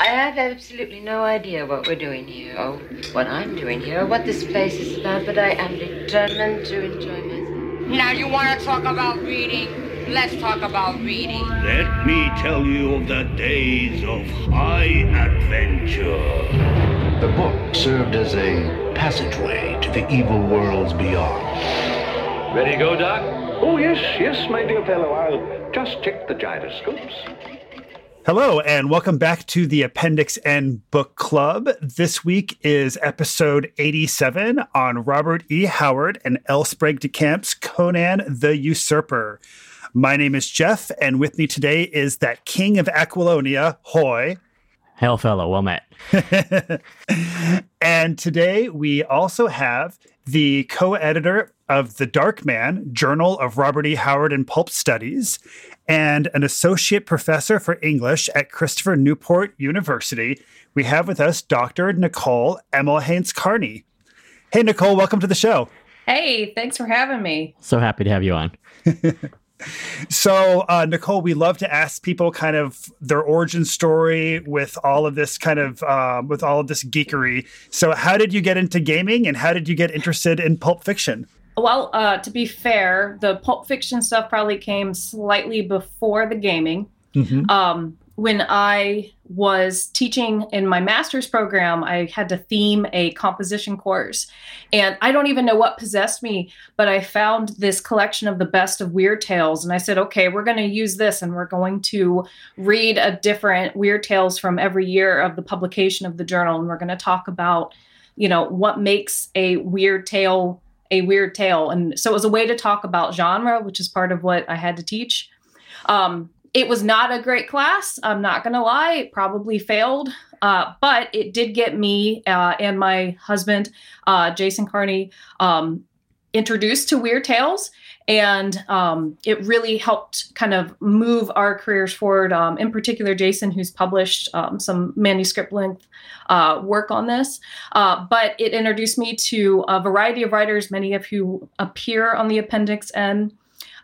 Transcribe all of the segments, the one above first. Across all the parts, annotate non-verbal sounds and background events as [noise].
I have absolutely no idea what we're doing here, or what I'm doing here, or what this place is about, but I am determined to enjoy myself. Now you want to talk about reading? Let's talk about reading. Let me tell you of the days of high adventure. The book served as a passageway to the evil worlds beyond. Ready to go, Doc? Oh, yes, yes, my dear fellow. I'll just check the gyroscopes. Hello, and welcome back to the Appendix N Book Club. This week is episode 87 on Robert E. Howard and L. Sprague de Camp's Conan the Usurper. My name is Jeff, and with me today is that King of Aquilonia, Hoi. Hail, fellow, well met. [laughs] and today we also have the co editor of The Dark Man, Journal of Robert E. Howard and Pulp Studies, and an associate professor for English at Christopher Newport University. We have with us Dr. Nicole Emmelhainz Carney. Hey, Nicole, welcome to the show. Hey, thanks for having me. So happy to have you on. [laughs] So, uh, Nicole, we love to ask people kind of their origin story with all of this kind of uh, with all of this geekery. So, how did you get into gaming, and how did you get interested in pulp fiction? Well, uh, to be fair, the pulp fiction stuff probably came slightly before the gaming. Mm-hmm. Um, when I was teaching in my master's program, I had to theme a composition course. And I don't even know what possessed me, but I found this collection of the best of weird tales. And I said, okay, we're going to use this and we're going to read a different weird tales from every year of the publication of the journal. And we're going to talk about, you know, what makes a weird tale a weird tale. And so it was a way to talk about genre, which is part of what I had to teach. Um, it was not a great class. I'm not going to lie. It probably failed. Uh, but it did get me uh, and my husband, uh, Jason Carney, um, introduced to Weird Tales. And um, it really helped kind of move our careers forward. Um, in particular, Jason, who's published um, some manuscript length uh, work on this. Uh, but it introduced me to a variety of writers, many of who appear on the Appendix N.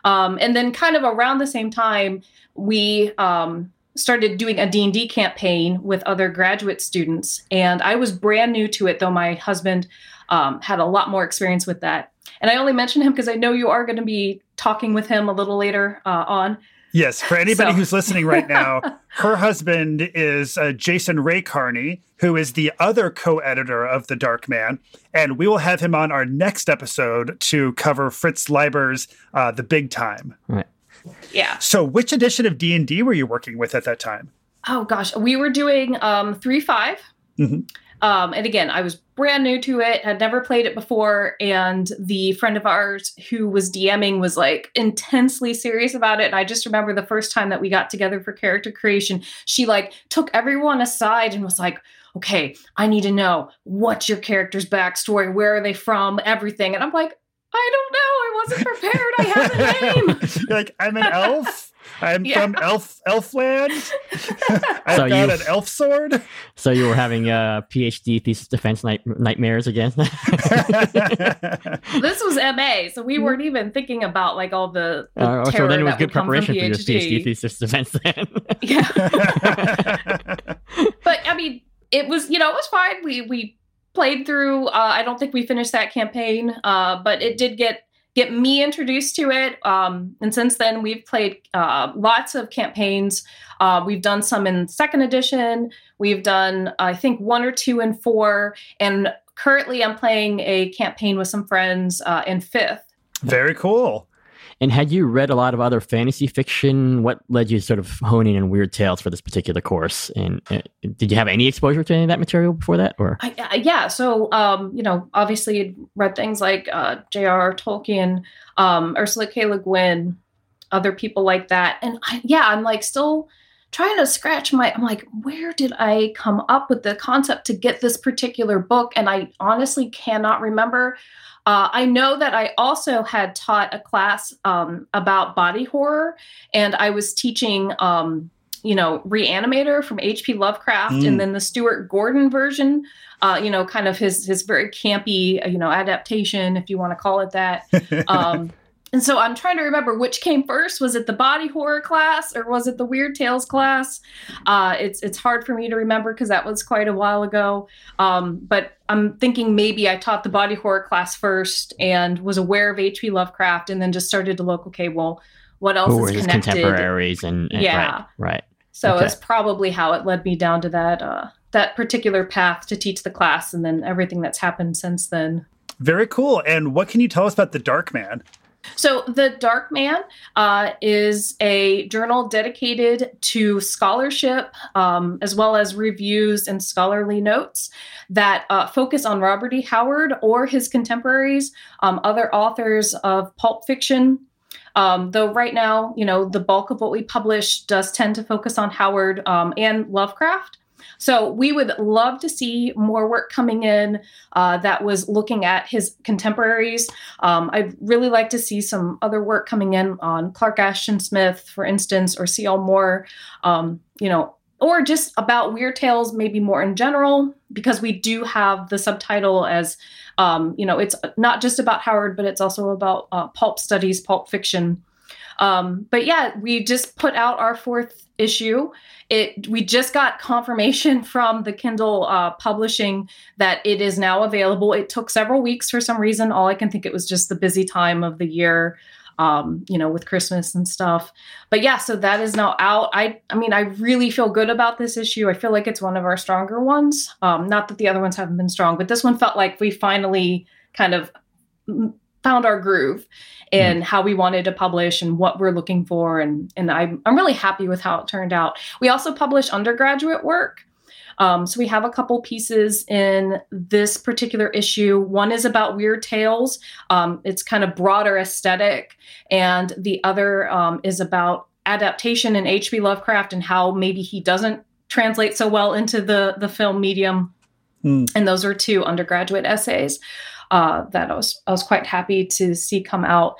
Um, and then, kind of around the same time, we um, started doing a D&D campaign with other graduate students. And I was brand new to it, though my husband um, had a lot more experience with that. And I only mention him because I know you are going to be talking with him a little later uh, on. Yes, for anybody so. who's listening right now, [laughs] her husband is uh, Jason Ray Carney, who is the other co-editor of The Dark Man, and we will have him on our next episode to cover Fritz Leiber's uh, The Big Time. Right. Yeah. So, which edition of D and D were you working with at that time? Oh gosh, we were doing um, three five. Mm-hmm. Um, and again, I was brand new to it, had never played it before, and the friend of ours who was DMing was like intensely serious about it. And I just remember the first time that we got together for character creation, she like took everyone aside and was like, "Okay, I need to know what's your character's backstory, where are they from, everything." And I'm like, I don't know. I wasn't prepared. I have a name. [laughs] like, I'm an elf. I'm yeah. from Elf Elfland. [laughs] [laughs] I've so got you, an elf sword. So you were having a PhD thesis defense night, nightmares again. [laughs] this was MA, so we weren't even thinking about like all the, the uh, terror so then it was good preparation for your PhD thesis defense. Then, yeah. but I mean, it was you know it was fine. We we played through. Uh, I don't think we finished that campaign, uh, but it did get get me introduced to it. Um, and since then, we've played uh, lots of campaigns. Uh, we've done some in second edition. We've done, I think, one or two in four. And currently, I'm playing a campaign with some friends uh, in fifth. Very cool. And had you read a lot of other fantasy fiction? What led you to sort of honing in weird tales for this particular course? And uh, did you have any exposure to any of that material before that? Or I, uh, yeah, so um, you know, obviously read things like uh, J.R.R. Tolkien, um, Ursula K. Le Guin, other people like that, and I, yeah, I'm like still trying to scratch my i'm like where did i come up with the concept to get this particular book and i honestly cannot remember uh, I know that I also had taught a class um, about body horror, and I was teaching, um, you know, Reanimator from H.P. Lovecraft, mm. and then the Stuart Gordon version. Uh, you know, kind of his his very campy, you know, adaptation, if you want to call it that. [laughs] Um, and so I'm trying to remember which came first. Was it the body horror class or was it the weird tales class? Uh, it's it's hard for me to remember because that was quite a while ago. Um, but I'm thinking maybe I taught the body horror class first and was aware of H.P. Lovecraft, and then just started to look. Okay, well, what else Who were is his connected? contemporaries and, and Yeah. right, right. So Okay. it's probably how it led me down to that uh, that particular path to teach the class, and then everything that's happened since then. Very cool. And what can you tell us about the Dark Man? So, The Dark Man uh, is a journal dedicated to scholarship um, as well as reviews and scholarly notes that uh, focus on Robert E. Howard or his contemporaries, um, other authors of pulp fiction. Um, though right now, you know, the bulk of what we publish does tend to focus on Howard um, and Lovecraft. So we would love to see more work coming in uh, that was looking at his contemporaries. Um, I'd really like to see some other work coming in on Clark Ashton Smith, for instance, or C.L. Moore, um, you know, or just about weird tales, maybe more in general, because we do have the subtitle as, um, you know, it's not just about Howard, but it's also about uh, pulp studies, pulp fiction. Um, but yeah, we just put out our fourth issue. It we just got confirmation [laughs] from the Kindle uh, publishing that it is now available. It took several weeks for some reason. All I can think it was just the busy time of the year, um, you know, with Christmas and stuff. But yeah, so that is now out. I I mean, I really feel good about this issue. I feel like it's one of our stronger ones. Um, not that the other ones haven't been strong, but this one felt like we finally kind of found our groove in how we wanted to publish and what we're looking for. And and I'm, I'm really happy with how it turned out. We also publish undergraduate work. Um, so we have a couple pieces in this particular issue. One is about weird tales. Um, it's kind of broader aesthetic. And the other um, is about adaptation in hp lovecraft and how maybe he doesn't translate so well into the the film medium. Hmm. and those are two undergraduate essays uh, that I was I was quite happy to see come out.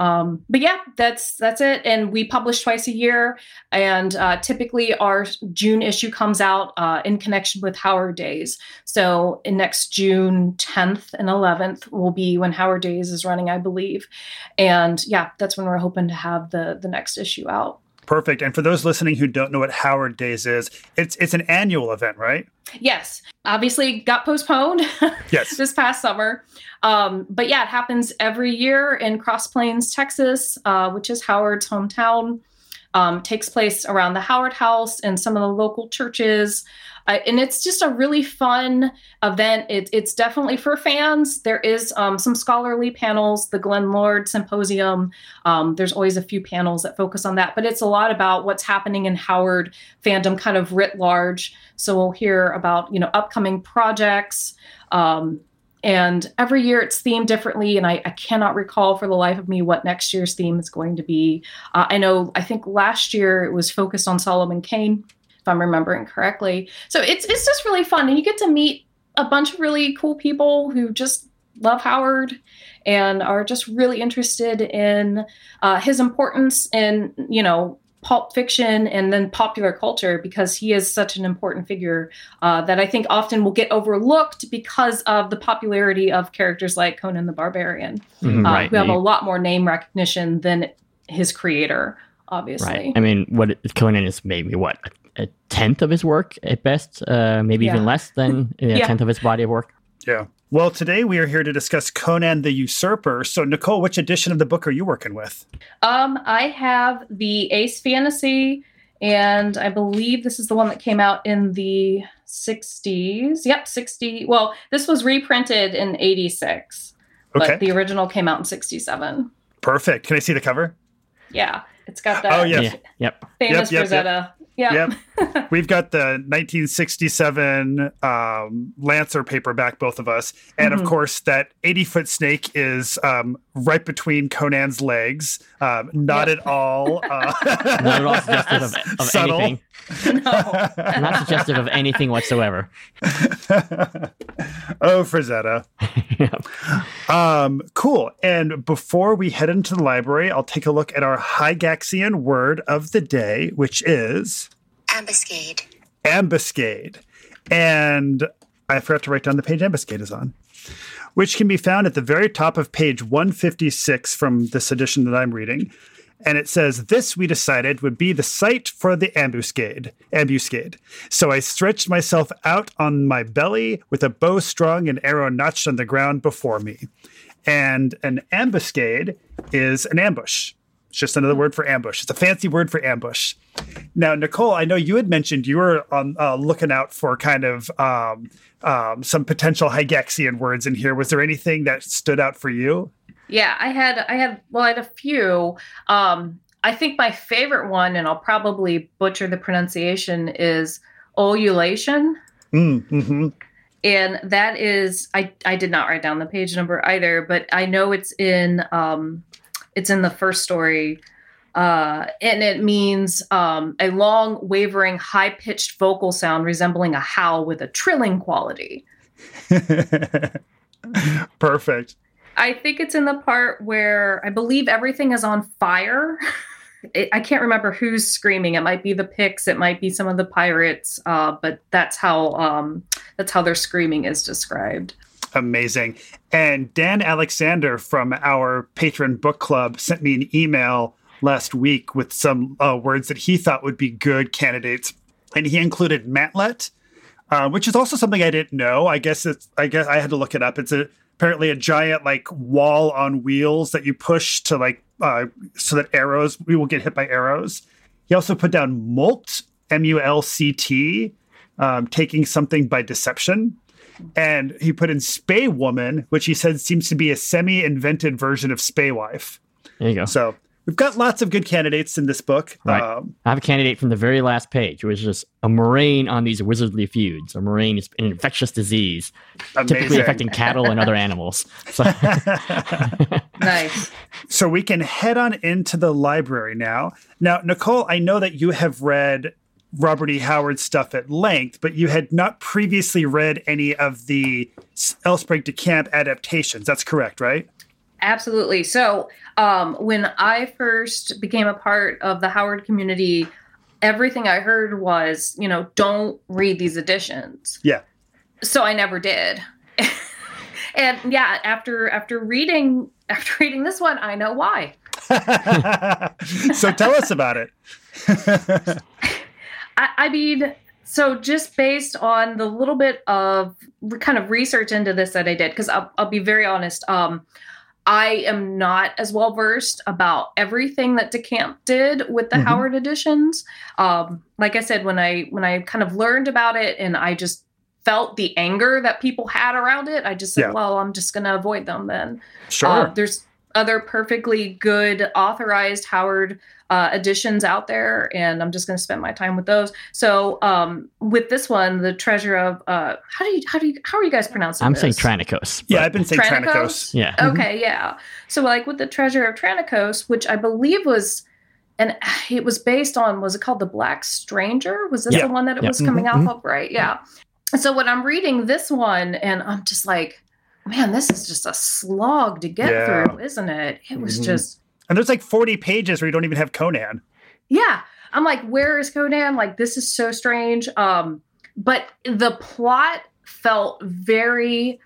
Um, but yeah, that's that's it. And we publish twice a year, and uh, typically our June issue comes out uh, in connection with Howard Days. So next June 10th and 11th will be when Howard Days is running, I believe. And yeah, that's when we're hoping to have the the next issue out. Perfect. And for those listening who don't know what Howard Days is, it's it's an annual event, right? Yes, obviously got postponed. [laughs] Yes. this past summer. Um, but yeah, it happens every year in Cross Plains, Texas, uh, which is Howard's hometown. Um, takes place around the Howard House and some of the local churches. And it's just a really fun event. It, it's definitely for fans. There is um, some scholarly panels, the Glenn Lord Symposium. Um, there's always a few panels that focus on that, but it's a lot about what's happening in Howard fandom, kind of writ large. So we'll hear about you know upcoming projects. Um, and every year it's themed differently, and I, I cannot recall for the life of me what next year's theme is going to be. Uh, I know I think last year it was focused on Solomon Kane, if I'm remembering correctly. So it's it's just really fun, and you get to meet a bunch of really cool people who just love Howard and are just really interested in uh, his importance in you know pulp fiction and then popular culture because he is such an important figure uh, that I think often will get overlooked because of the popularity of characters like Conan the Barbarian, Mhm, uh, right. who have a lot more name recognition than his creator, obviously. Right. I mean, what Conan is maybe what a tenth of his work at best, uh, maybe even less than [laughs] a Yeah. tenth of his body of work. Yeah. Well, today we are here to discuss Conan the Usurper. So, Nicole, which edition of the book are you working with? Um, I have the Ace Fantasy, and I believe this is the one that came out in the 60s. Yep, 60. Well, this was reprinted in 86, Okay. but the original came out in 67. Perfect. Can I see the cover? Yeah, it's got that Oh, yeah. Yeah. Yep. famous Yep, yep, yep. Frazetta. Yep. [laughs] We've got the 1967 um, Lancer paperback, both of us. And of Mhm. course, that 80 foot snake is um, right between Conan's legs. Um, not Yep. at all. Uh, [laughs] Not at all suggestive of, of [laughs] subtle. anything. Not suggestive of anything whatsoever. oh, Frazetta. Yep. Um, cool. And before we head into the library, I'll take a look at our Gygaxian word of the day, which is Ambuscade. ambuscade. And I forgot to write down the page ambuscade is on. which can be found at the very top of page 156 from this edition that I'm reading. And it says, This we decided would be the site for the ambuscade. Ambuscade. So I stretched myself out on my belly with a bow strung and arrow notched on the ground before me. And an ambuscade is an ambush. It's just another word for ambush. It's a fancy word for ambush. Now, Nicole, I know you had mentioned you were on uh, looking out for kind of um, um, some potential Gygaxian words in here. Was there anything that stood out for you? Yeah, I had I had well, I had a few. Um, I think my favorite one, and I'll probably butcher the pronunciation, is ululation. Mm, hmm And that is I I did not write down the page number either, but I know it's in um it's in the first story. Uh, and it means um, a long, wavering, high pitched vocal sound resembling a howl with a trilling quality. [laughs] Perfect. I think it's in the part where I believe everything is on fire. [laughs] It, I can't remember who's screaming. It might be the Picts. It might be some of the pirates. Uh, but that's how um, that's how their screaming is described. Amazing. And Dan Alexander from our patron book club sent me an email last week with some uh, words that he thought would be good candidates, and he included mantlet, uh, which is also something I didn't know. I guess it's. I guess I had to look it up. It's a apparently a giant like wall on wheels that you push to like uh, so that arrows we will get hit by arrows. He also put down mulct M U L C T, um, taking something by deception, and he put in spaewoman, which he said seems to be a semi-invented version of spaewife. There you go. So we've got lots of good candidates in this book. Right. Um, I have a candidate from the very last page, which is just a murrain on these wizardly feuds. A murrain is an infectious disease, typically affecting cattle and other animals. So, [laughs] Nice. So we can head on into the library now. Now, Nicole, I know that you have read Robert E. Howard stuff at length, but you had not previously read any of the L. Sprague de Camp adaptations. That's correct, right? Absolutely. So, um, when I first became a part of the Howard community, everything I heard was, you know, don't read these editions. Yeah. So I never did. [laughs] and yeah, after after reading after reading this one, I know why. [laughs] so tell us about it. [laughs] I, I mean, so just based on the little bit of kind of research into this that I did, because I'll, I'll be very honest, um, I am not as well versed about everything that DeCamp did with the Mhm. Howard editions. Um, like I said, when I when I kind of learned about it, and I just felt the anger that people had around it, I just said, Yeah. "Well, I'm just going to avoid them then." Sure. Uh, there's other perfectly good authorized Howard uh, editions out there, and I'm just going to spend my time with those. So um, with this one, the treasure of uh, how do you how do you how are you guys pronouncing? It? I'm this? saying Tranicos. yeah, I've been saying Tranicos? Tranicos. Yeah. Okay, yeah. So like with the treasure of Tranicos, which I believe was. And it was based on was it called the Black Stranger? Was this Yeah. the one that it Yeah. was coming Mhm, off of? Right, yeah. So when I'm reading this one, and I'm just like, man, this is just a slog to get Yeah. through, isn't it? It was Mhm. just And there's like 40 pages where you don't even have Conan. yeah. I'm like where is conan? Like this is so strange. Um but the plot felt very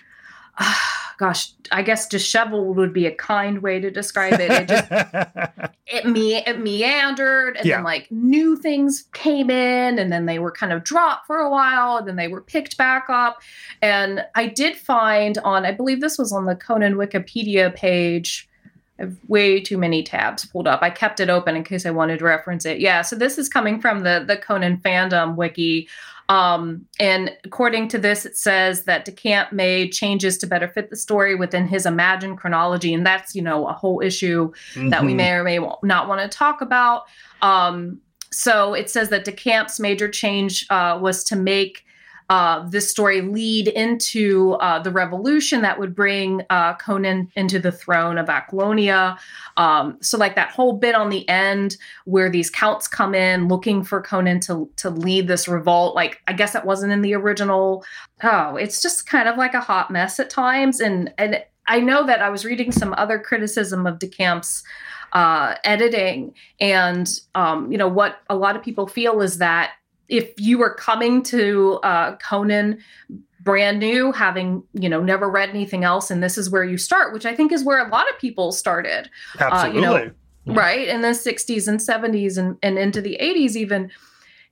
[sighs] gosh i guess disheveled would be a kind way to describe it. It just [laughs] it, me- it meandered and Yeah. then like new things came in and then they were kind of dropped for a while and then they were picked back up. And i did find on i believe this was on the conan wikipedia page I have way too many tabs pulled up. I kept it open in case I wanted to reference it. Yeah, so this is coming from the the Conan fandom wiki. Um, and according to this, it says that DeCamp made changes to better fit the story within his imagined chronology, and that's you know a whole issue that we Mhm. may or may not want to talk about. Um, so it says that DeCamp's major change uh, was to make uh, this story lead into uh, the revolution that would bring uh, Conan into the throne of Aquilonia. Um, so, like that whole bit on the end where these counts come in looking for Conan to to lead this revolt. Like, I guess that wasn't in the original. Oh, it's just kind of like a hot mess at times, and and I know that I was reading some other criticism of DeCamp's uh, editing, and um, you know what a lot of people feel is that if you were coming to uh, Conan brand new, having you know never read anything else, and this is where you start, which I think is where a lot of people started. Absolutely. Uh, you know, right in the 60s and 70s and, and into the 80s even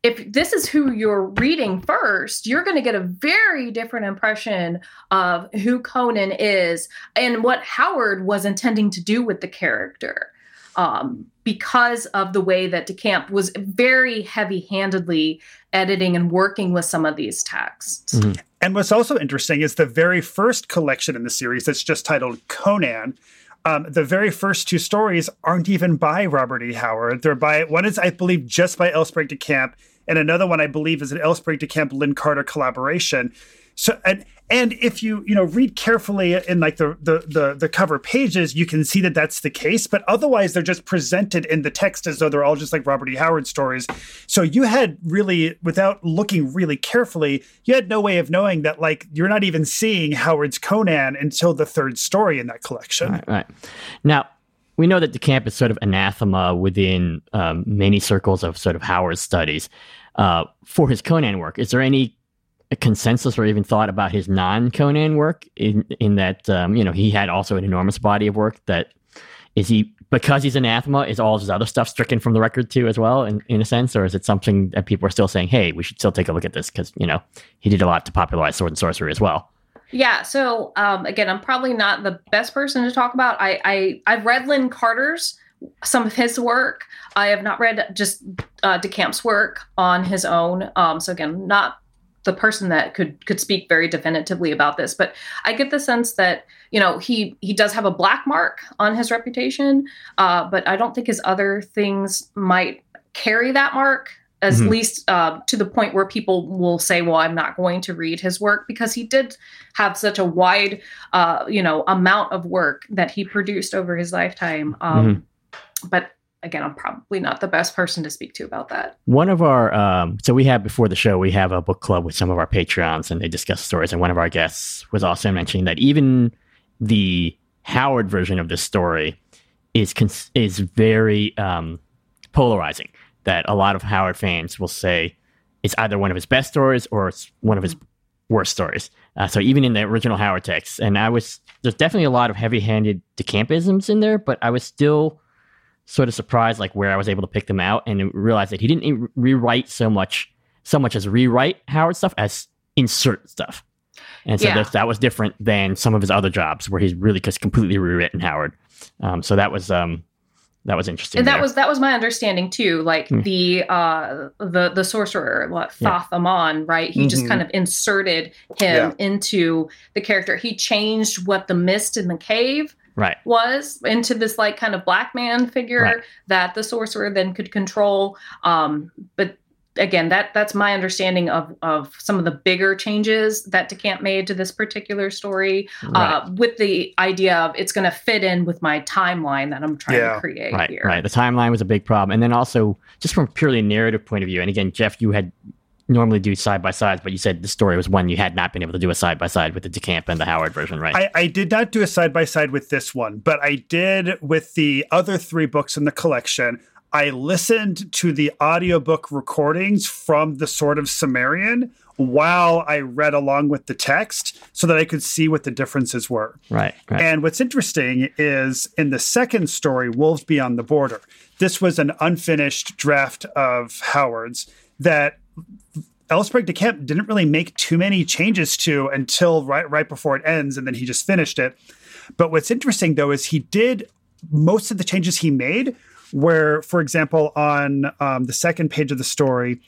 if this is who you're reading first, you're going to get a very different impression of who Conan is and what Howard was intending to do with the character. Um, because of the way that DeCamp was very heavy handedly editing and working with some of these texts. Mm-hmm. And what's also interesting is the very first collection in the series that's just titled Conan um, the very first two stories aren't even by Robert E. Howard. They're by one is, I believe, just by L. DeCamp, and another one I believe is an L. Sprague de Camp Lin Carter collaboration. So and and if you you know read carefully in like the, the the the cover pages, you can see that that's the case. But otherwise, they're just presented in the text as though they're all just like Robert E. Howard stories. So you had really, without looking really carefully, you had no way of knowing that like you're not even seeing Howard's Conan until the third story in that collection. Right. right. Now we know that DeCamp is sort of anathema within um, many circles of sort of Howard studies uh, for his Conan work. Is there any consensus or even thought about his non-Conan work in in that um, you know he had also an enormous body of work that is he because he's anathema is all his other stuff stricken from the record too as well in, in a sense? Or is it something that people are still saying hey we should still take a look at this because you know he did a lot to popularize sword and sorcery as well yeah so um, again i'm probably not the best person to talk about. I, I i've read lin carter's some of his work. I have not read just uh, decamp's work on his own. Um, so again not the person that could could speak very definitively about this but i get the sense that you know he he does have a black mark on his reputation uh, but i don't think his other things might carry that mark at mm-hmm. least uh, to the point where people will say well i'm not going to read his work because he did have such a wide uh, you know amount of work that he produced over his lifetime um, mm-hmm. but again, I'm probably not the best person to speak to about that. One of our, um, so we have before the show, we have a book club with some of our Patreons and they discuss stories. And one of our guests was also mentioning that even the Howard version of this story is, cons- is very um, polarizing. That a lot of Howard fans will say it's either one of his best stories or it's one of his worst stories. Uh, so even in the original Howard text, and I was, there's definitely a lot of heavy handed decampisms in there, but I was still sort of surprised like where I was able to pick them out and realized that he didn't rewrite so much so much as rewrite Howard stuff as insert stuff. And so yeah. that, that was different than some of his other jobs where he's really just completely rewritten Howard. Um, so that was um, that was interesting. And that there. was that was my understanding too. Like mm. the uh the the sorcerer, what Thoth yeah. Amon, right? He mm-hmm. just kind of inserted him yeah. into the character. He changed what the mist in the cave right was into this like kind of black man figure right. that the sorcerer then could control um but again that that's my understanding of of some of the bigger changes that DeCamp made to this particular story uh, right. uh, with the idea of it's going to fit in with my timeline that I'm trying yeah. to create right, here. Right. The timeline was a big problem. And then also just from purely narrative point of view, and again, Jeff, you had normally do side by sides, but you said the story was one you had not been able to do a side by side with the DeCamp and the Howard version, right? I, I did not do a side by side with this one, but I did with the other three books in the collection. I listened to the audiobook recordings from the Sword of Cimmerian while I read along with the text so that I could see what the differences were. Right, right. And what's interesting is in the second story, Wolves Beyond the Border, this was an unfinished draft of Howard's that Sprague de Camp didn't really make too many changes to until right right before it ends, and then he just finished it. But what's interesting though is he did most of the changes he made. Where, for example, on um, the second page of the story,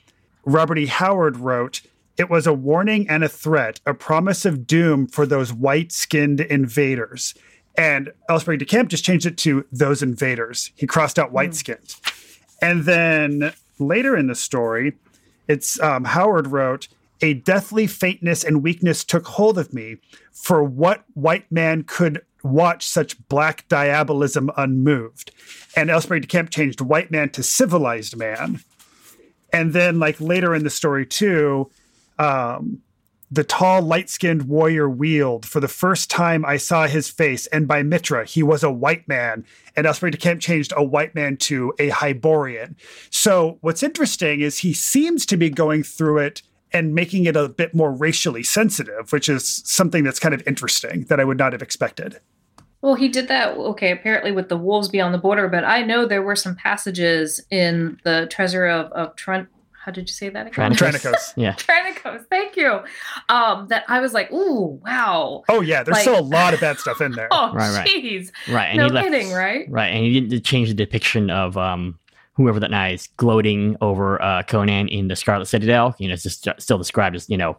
Robert E. Howard wrote, "It was a warning and a threat, a promise of doom for those white-skinned invaders." And. Sprague de Camp just changed it to those invaders. He crossed out white skinned. Mm. And then later in the story, it's um, Howard wrote, a deathly faintness and weakness took hold of me. For what white man could watch such black diabolism unmoved? And. Sprague de Camp changed white man to civilized man. And then, like later in the story, too, um, the tall, light skinned warrior wheeled. For the first time, I saw his face, and by Mitra, he was a white man. And de Camp changed a white man to a Hyborian. So, what's interesting is he seems to be going through it and making it a bit more racially sensitive, which is something that's kind of interesting that I would not have expected. Well, he did that, okay, apparently with the wolves beyond the border, but I know there were some passages in the treasure of, of Trent. How did you say that again? Tranicos. yeah. [laughs] Tranicos, thank you. Um, that I was like, ooh, wow. Oh yeah, there's Like- still a lot of bad stuff in [laughs] there. Oh, Right, right. jeez. Right. And No he left, kidding, right? Right. And he didn't change the depiction of um, whoever that guy is gloating over uh, Conan in the Scarlet Citadel. You know, it's just still described as, you know,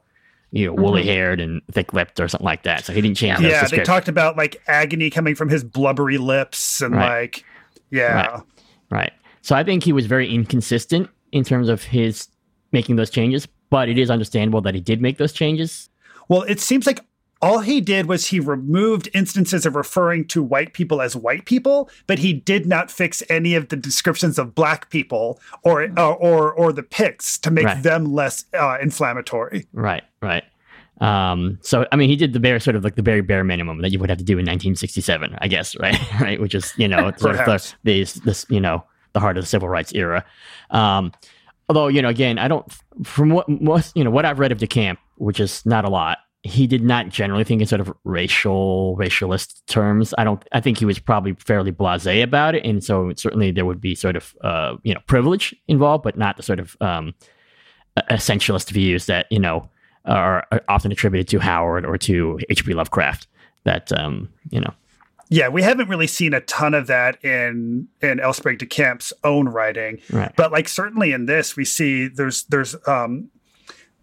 you know, woolly haired and thick lipped or something like that. So he didn't change those yeah, they talked about like agony coming from his blubbery lips and Right. like yeah. Right. Right. So I think he was very inconsistent in terms of his making those changes, but it is understandable that he did make those changes. Well, it seems like all he did was he removed instances of referring to white people as white people, but he did not fix any of the descriptions of black people or uh, or or the Picts to make Right. them less uh, inflammatory. Right. Right. Um, so I mean, he did the bare sort of like the very bare minimum that you would have to do in 1967, I guess, right? [laughs] right, which is you know sort of the, this this you know the heart of the civil rights era. Um, although you know, again, I don't from what most you know what I've read of DeCamp, which is not a lot. He did not generally think in sort of racial racialist terms. I don't. I think he was probably fairly blasé about it, and so certainly there would be sort of uh, you know privilege involved, but not the sort of um, essentialist views that you know are, are often attributed to Howard or to H.P. Lovecraft. That um, you know, Yeah, we haven't really seen a ton of that in in L. Sprague de Camp's own writing, right? but like certainly in this, we see there's there's um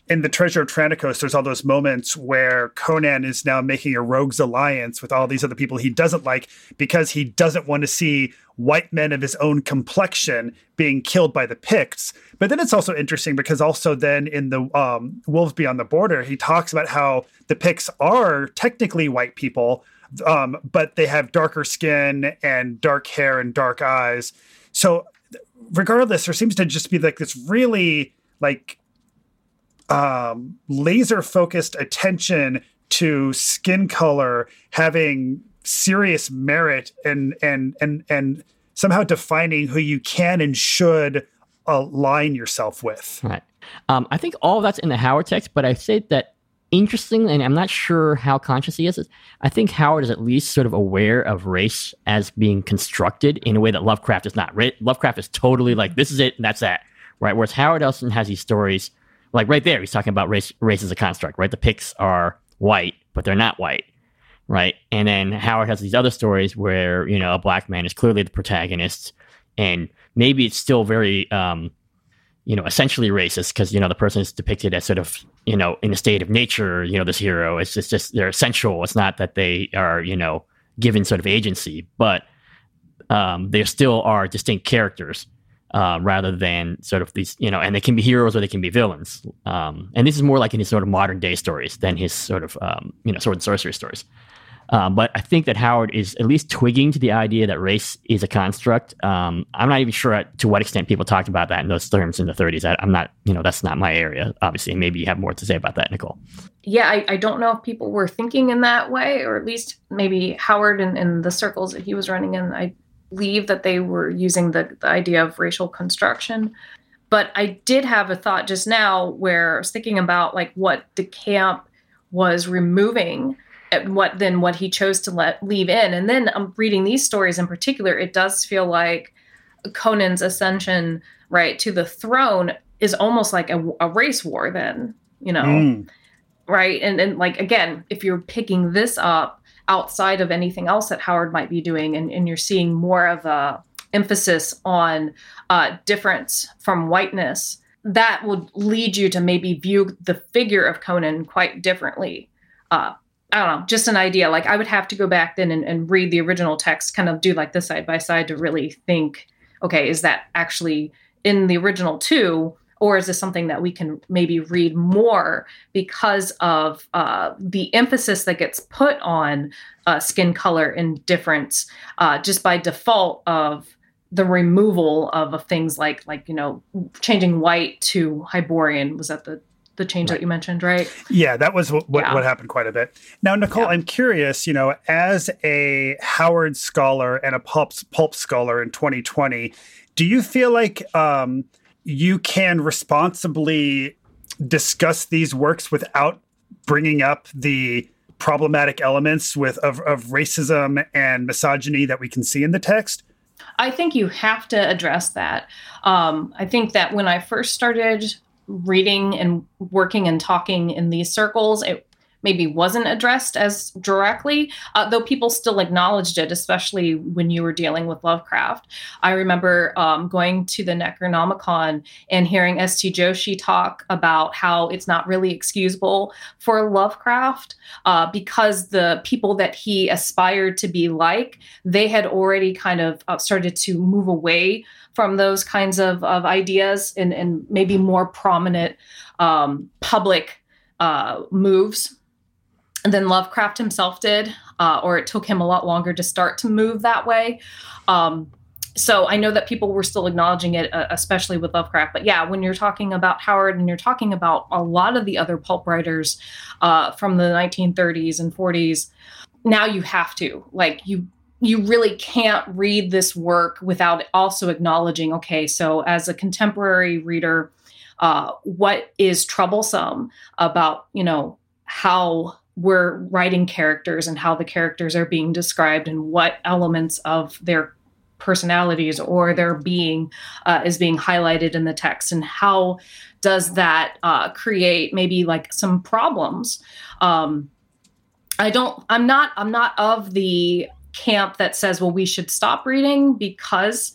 in the Treasure of Tranicos, there's all those moments where Conan is now making a rogues alliance with all these other people he doesn't like because he doesn't want to see white men of his own complexion being killed by the Picts. But then it's also interesting because also then in the um, Wolves Beyond the Border, he talks about how the Picts are technically white people, um, but they have darker skin and dark hair and dark eyes. So regardless, there seems to just be like this really like um, laser focused attention to skin color having serious merit and and and and somehow defining who you can and should align yourself with. Right. Um, I think all that's in the Howard text, but I say that interesting, and I'm not sure how conscious he is. I think Howard is at least sort of aware of race as being constructed in a way that Lovecraft is not. Ra- Lovecraft is totally like, this is it, and that's that, right? Whereas Howard Elson has these stories, like right there, he's talking about race, race as a construct, right? The Picts are white, but they're not white, right? And then Howard has these other stories where, you know, a black man is clearly the protagonist, and maybe it's still very, um, you know, essentially racist because you know the person is depicted as sort of you know in a state of nature. You know, this hero. It's just, just they're essential. It's not that they are you know given sort of agency, but um, they still are distinct characters uh, rather than sort of these you know, and they can be heroes or they can be villains. Um, and this is more like in his sort of modern day stories than his sort of um, you know sword and sorcery stories. Um, but I think that Howard is at least twigging to the idea that race is a construct. Um, I'm not even sure to what extent people talked about that in those terms in the 30s. I, I'm not, you know, that's not my area, obviously. Maybe you have more to say about that, Nicole. Yeah, I, I don't know if people were thinking in that way, or at least maybe Howard and, and the circles that he was running in. I believe that they were using the, the idea of racial construction. But I did have a thought just now where I was thinking about like what DeCamp was removing and what then what he chose to let leave in. And then I'm reading these stories in particular, it does feel like Conan's ascension right to the throne is almost like a, a race war then, you know Mm. right and and like again if you're picking this up outside of anything else that howard might be doing and, and you're seeing more of a emphasis on uh, difference from whiteness that would lead you to maybe view the figure of conan quite differently uh, i don't know just an idea. Like i would have to go back then and, and read the original text kind of do like the side by side to really think okay is that actually in the original too? Or is this something that we can maybe read more because of uh, the emphasis that gets put on uh, skin color and difference uh, just by default of the removal of, of things like like you know changing white to Hyborian. Was that the the change that you mentioned right Yeah, that was what, what, Yeah. what happened quite a bit. Now, Nicole, Yeah. I'm curious, you know, as a Howard scholar and a pulp, pulp scholar in 2020, do you feel like um, you can responsibly discuss these works without bringing up the problematic elements with of, of racism and misogyny that we can see in the text? I think you have to address that. Um, I think that when I first started reading and working and talking in these circles, it maybe wasn't addressed as directly, uh, though people still acknowledged it, especially when you were dealing with Lovecraft. I remember um, going to the Necronomicon and hearing S.T. Joshi talk about how it's not really excusable for Lovecraft uh, because the people that he aspired to be like, they had already kind of uh, started to move away from those kinds of, of ideas and, and maybe more prominent um, public uh, moves than Lovecraft himself did, uh, or it took him a lot longer to start to move that way. Um, so I know that people were still acknowledging it, uh, especially with Lovecraft. But yeah, when you're talking about Howard and you're talking about a lot of the other pulp writers uh, from the 1930s and 40s, now you have to like you you really can't read this work without also acknowledging okay so as a contemporary reader uh, what is troublesome about you know how we're writing characters and how the characters are being described and what elements of their personalities or their being uh, is being highlighted in the text and how does that uh, create maybe like some problems? Um, i don't i'm not i'm not of the camp that says well we should stop reading because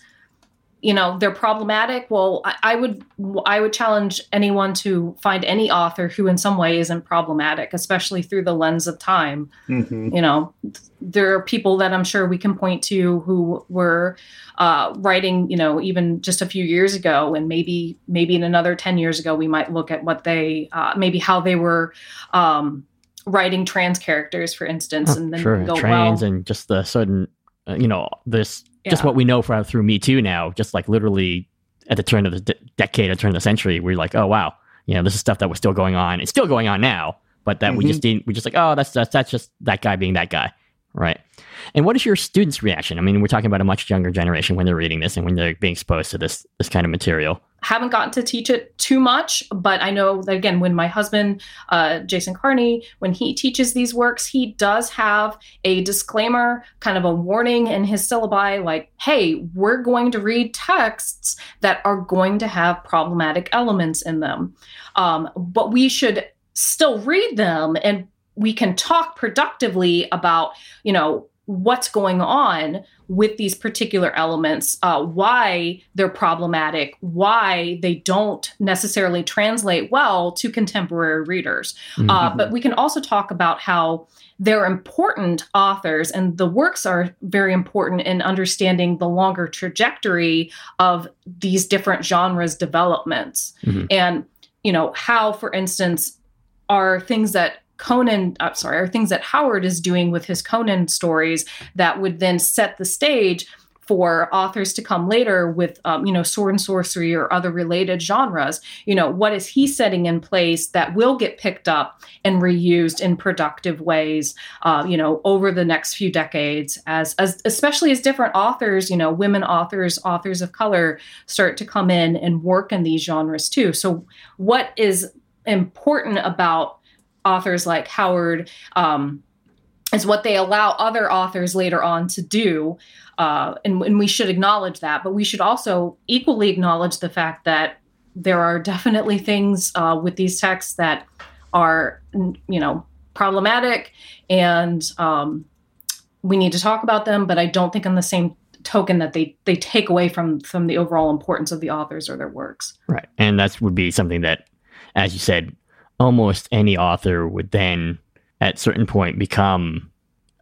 you know they're problematic well I, I, would i would challenge anyone to find any author who in some way isn't problematic especially through the lens of time mm-hmm. you know there are people that i'm sure we can point to who were uh, writing you know even just a few years ago and maybe maybe in another 10 years ago we might look at what they uh, maybe how they were um, writing trans characters for instance and then sure. go trans well, and just the sudden uh, you know this yeah. just what we know from through Me Too now, just like literally at the turn of the de- decade, at the turn of the century, we're like, oh wow, you know, this is stuff that was still going on. It's still going on now, but that mm-hmm. we just didn't. We just like, oh, that's that's that's just that guy being that guy, right? And what is your students' reaction? I mean, we're talking about a much younger generation when they're reading this and when they're being exposed to this this kind of material haven't gotten to teach it too much, but I know that again, when my husband, uh, Jason Carney, when he teaches these works, he does have a disclaimer, kind of a warning in his syllabi, like, hey, we're going to read texts that are going to have problematic elements in them. Um, but we should still read them and we can talk productively about, you know, what's going on with these particular elements, uh, why they're problematic, why they don't necessarily translate well to contemporary readers. Uh, mm-hmm. Uh, but we can also talk about how they're important authors and the works are very important in understanding the longer trajectory of these different genres developments. Mm-hmm. And, you know, how, for instance, are things that Conan, uh, sorry, are things that Howard is doing with his Conan stories that would then set the stage for authors to come later with, um, you know, sword and sorcery or other related genres. You know, what is he setting in place that will get picked up and reused in productive ways, uh, you know, over the next few decades, as, as especially as different authors, you know, women authors, authors of color start to come in and work in these genres too. So, what is important about authors like Howard um, is what they allow other authors later on to do. Uh, and, and we should acknowledge that, but we should also equally acknowledge the fact that there are definitely things uh, with these texts that are, you know, problematic and um, we need to talk about them. But I don't think on the same token that they they take away from from the overall importance of the authors or their works. Right, and that would be something that, as you said, almost any author would then, at certain point, become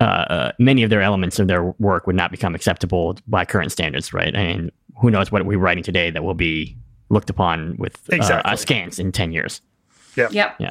uh, uh, many of their elements of their work would not become acceptable by current standards, right? And who knows what we're writing today that will be looked upon with uh, exactly. askance in ten years. Yeah. Yep. Yeah.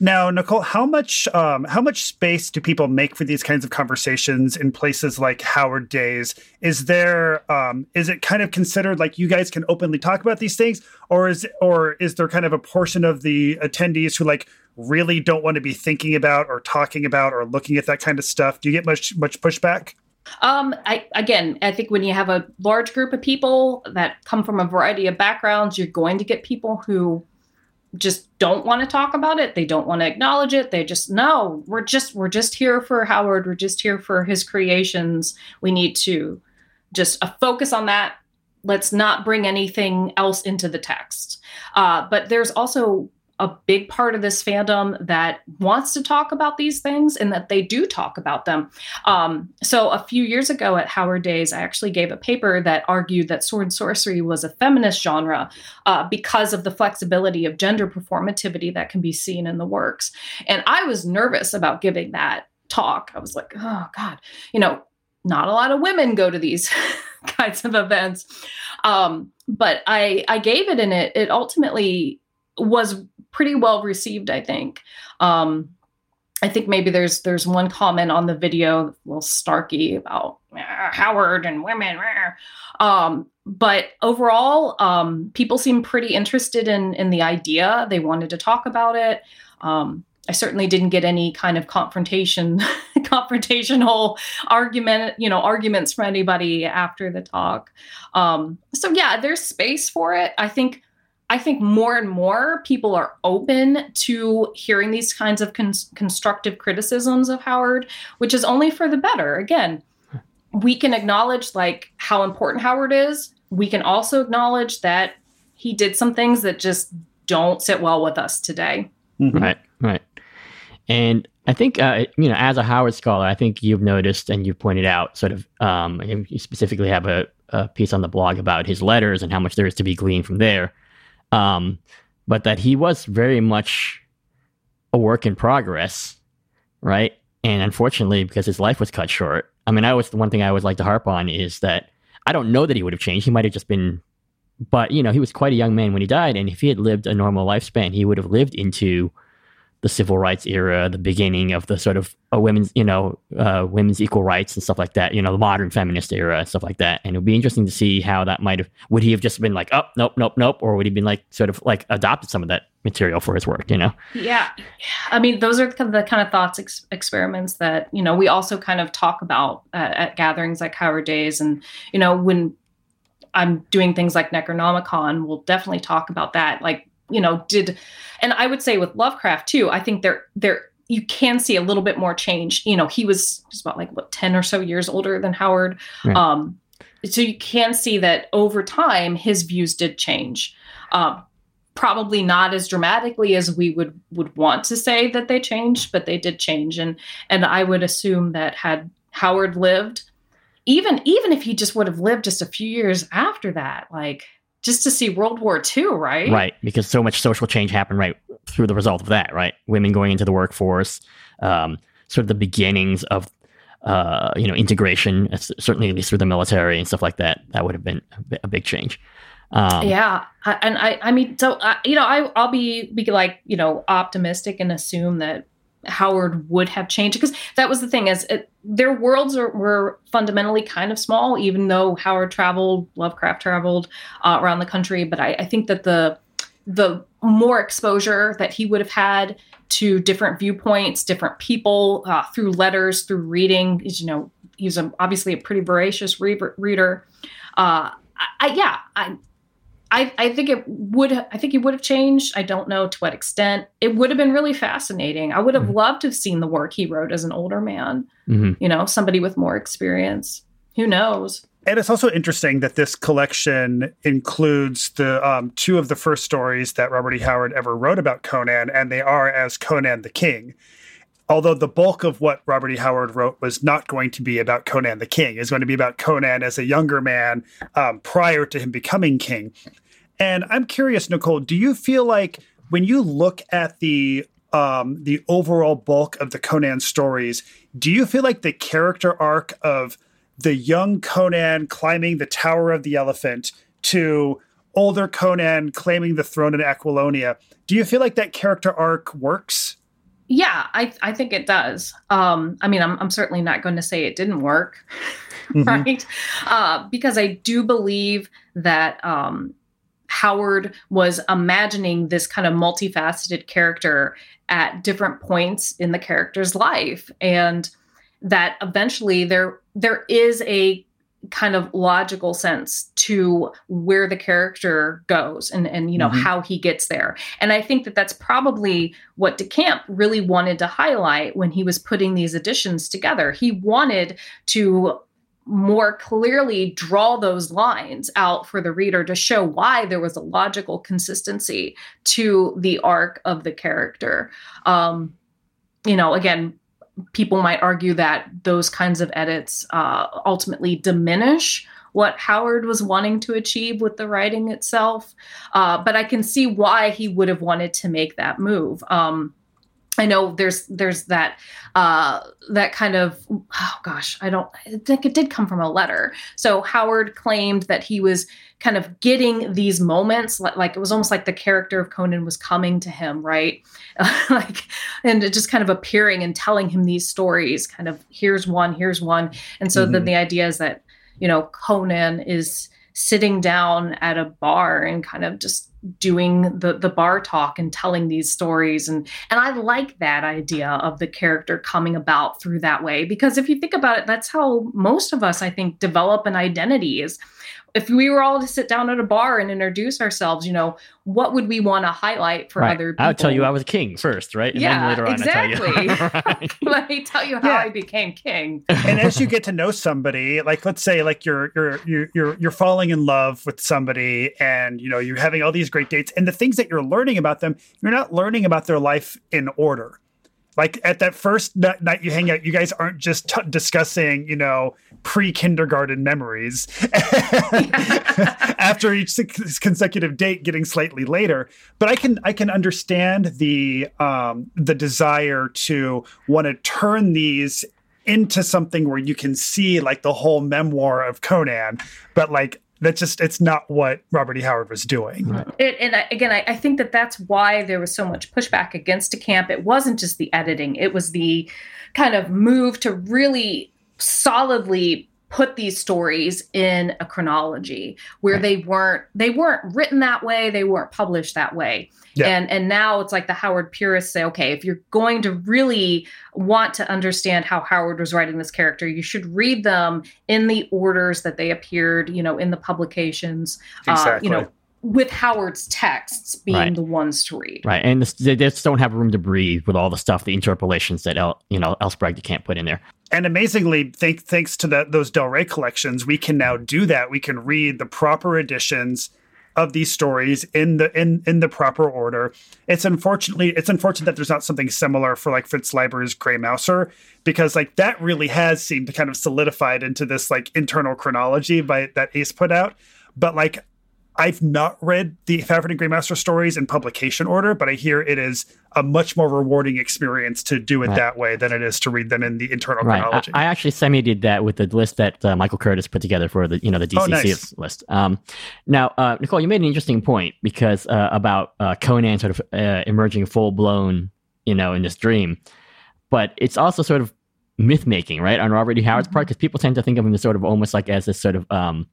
Now, Nicole, how much um, how much space do people make for these kinds of conversations in places like Howard Days? Is there um, is it kind of considered like you guys can openly talk about these things, or is or is there kind of a portion of the attendees who like really don't want to be thinking about or talking about or looking at that kind of stuff? Do you get much much pushback? Um, I again, I think when you have a large group of people that come from a variety of backgrounds, you're going to get people who just don't want to talk about it. They don't want to acknowledge it. They just no we're just we're just here for howard. We're just here for his creations. We need to just uh, focus on that. Let's not bring anything else into the text. Uh, but there's also a big part of this fandom that wants to talk about these things and that they do talk about them. Um, so, a few years ago at Howard Days, I actually gave a paper that argued that sword sorcery was a feminist genre uh, because of the flexibility of gender performativity that can be seen in the works. And I was nervous about giving that talk. I was like, oh, God, you know, not a lot of women go to these [laughs] kinds of events. Um, but I, I gave it and it, it ultimately was pretty well received, I think. Um, I think maybe there's there's one comment on the video, a little snarky about Howard and women. Um, but overall, um, people seem pretty interested in in the idea. They wanted to talk about it. Um, I certainly didn't get any kind of confrontation, [laughs] confrontational argument, you know, arguments from anybody after the talk. Um, so yeah, there's space for it. I think I think more and more people are open to hearing these kinds of con- constructive criticisms of Howard, which is only for the better. Again, we can acknowledge like how important Howard is. We can also acknowledge that he did some things that just don't sit well with us today. Mm-hmm. Right, right. And I think, uh, you know, as a Howard scholar, I think you've noticed and you've pointed out sort of, um, you specifically have a, a piece on the blog about his letters and how much there is to be gleaned from there um, but that he was very much a work in progress, right? And unfortunately, because his life was cut short, I mean, I was the one thing I always like to harp on is that I don't know that he would have changed. He might have just been, but you know, he was quite a young man when he died, and if he had lived a normal lifespan, he would have lived into the civil rights era, the beginning of the sort of a women's, you know, uh, women's equal rights and stuff like that, you know, the modern feminist era and stuff like that. And it would be interesting to see how that might have, would he have just been like, oh, nope, nope, nope, or would he been like sort of like adopted some of that material for his work, you know? Yeah. I mean, those are the kind of thoughts ex- experiments that, you know, we also kind of talk about uh, at gatherings like Howard Days. And, you know, when I'm doing things like Necronomicon, we'll definitely talk about that. Like, you know, did and I would say with Lovecraft too, I think there there you can see a little bit more change. You know, he was just about like what 10 or so years older than Howard. Right. Um so you can see that over time his views did change. Um probably not as dramatically as we would would want to say that they changed, but they did change and and I would assume that had Howard lived even even if he just would have lived just a few years after that, like just to see World War II, right? Right, because so much social change happened right through the result of that, right? Women going into the workforce, um, sort of the beginnings of uh, you know integration, certainly at least through the military and stuff like that. That would have been a big change. Um, yeah, and I, I mean, so uh, you know, I, I'll be be like, you know, optimistic and assume that Howard would have changed because that was the thing is it, their worlds are, were fundamentally kind of small, even though Howard traveled, Lovecraft traveled uh, around the country. But I, I, think that the the more exposure that he would have had to different viewpoints, different people uh, through letters, through reading, you know he's a, obviously a pretty voracious re- reader. Uh, I, yeah, I I, I think it would I think it would have changed. I don't know to what extent. It would have been really fascinating. I would have mm-hmm. loved to have seen the work he wrote as an older man. Mm-hmm. You know, somebody with more experience. Who knows? And it's also interesting that this collection includes the um, two of the first stories that Robert E. Howard ever wrote about Conan, and they are as Conan the King. Although the bulk of what Robert E. Howard wrote was not going to be about Conan the King, is going to be about Conan as a younger man um, prior to him becoming king. And I'm curious, Nicole, do you feel like when you look at the um, the overall bulk of the Conan stories, do you feel like the character arc of the young Conan climbing the Tower of the Elephant to older Conan claiming the throne in Aquilonia, do you feel like that character arc works? Yeah, I, I think it does. Um, I mean, I'm, I'm certainly not going to say it didn't work, [laughs] mm-hmm. right? Uh, because I do believe that um, Howard was imagining this kind of multifaceted character at different points in the character's life and that eventually there there is a kind of logical sense to where the character goes and and you know Mhm. how he gets there and i think that that's probably what de Camp really wanted to highlight when he was putting these additions together he wanted to more clearly draw those lines out for the reader to show why there was a logical consistency to the arc of the character um you know again people might argue that those kinds of edits uh, ultimately diminish what Howard was wanting to achieve with the writing itself. Uh, but I can see why he would have wanted to make that move. Um, I know there's there's that uh, that kind of oh gosh I don't I think it did come from a letter. So Howard claimed that he was kind of getting these moments like, like it was almost like the character of Conan was coming to him right [laughs] like and it just kind of appearing and telling him these stories kind of here's one here's one and so then Mhm. the idea is that you know Conan is sitting down at a bar and kind of just doing the the bar talk and telling these stories. And and I like that idea of the character coming about through that way because if you think about it that's how most of us I think develop an identity is if we were all to sit down at a bar and introduce ourselves you know what would we want to highlight for right. other people I would tell you I was king first, right? And Yeah, then later on exactly. Tell you. [laughs] [laughs] Right. let me tell you how Yeah. I became king and as you get to know somebody like let's say like you're you're you're you're you're falling in love with somebody and you know you're having all these great dates and the things that you're learning about them you're not learning about their life in order like at that first ni- night you hang out you guys aren't just t- discussing you know pre-kindergarten memories. [laughs] After each consecutive date getting slightly later. But i can i can understand the um the desire to want to turn these into something where you can see like the whole memoir of conan. But like that's just it's not what robert e. Howard was doing. It, and I, again, I, I think that that's why there was so much pushback against de Camp. It wasn't just the editing; it was the kind of move to really solidly put these stories in a chronology where they weren't they weren't written that way, they weren't published that way. Yeah. And and now it's like the Howard purists say, okay, if you're going to really want to understand how Howard was writing this character, you should read them in the orders that they appeared, you know, in the publications. Uh, Exactly. you know, with Howard's texts being Right. the ones to read. Right, and this, they just don't have room to breathe with all the stuff, the interpolations that El, you know L. Sprague de Camp put in there. And amazingly thank, thanks to that those del rey collections we can now do that. We can read the proper editions of these stories in the in in the proper order. It's unfortunately it's unfortunate that there's not something similar for like fritz leiber's gray mouser because like that really has seemed to kind of solidified into this like internal chronology by that ace put out. But like I've not read the Fafhrd and Gray Mouser stories in publication order, but I hear it is a much more rewarding experience to do it Right. that way than it is to read them in the internal Right, I, chronology. I actually semi did that with the list that uh, Michael Curtis put together for the you know the DCC Oh, nice. list. Um, now, uh, Nicole, you made an interesting point because uh, about uh, Conan sort of uh, emerging full blown, you know, in this dream, but it's also sort of myth making, right, on Robert E. Howard's part because people tend to think of him as sort of almost like as this sort of um,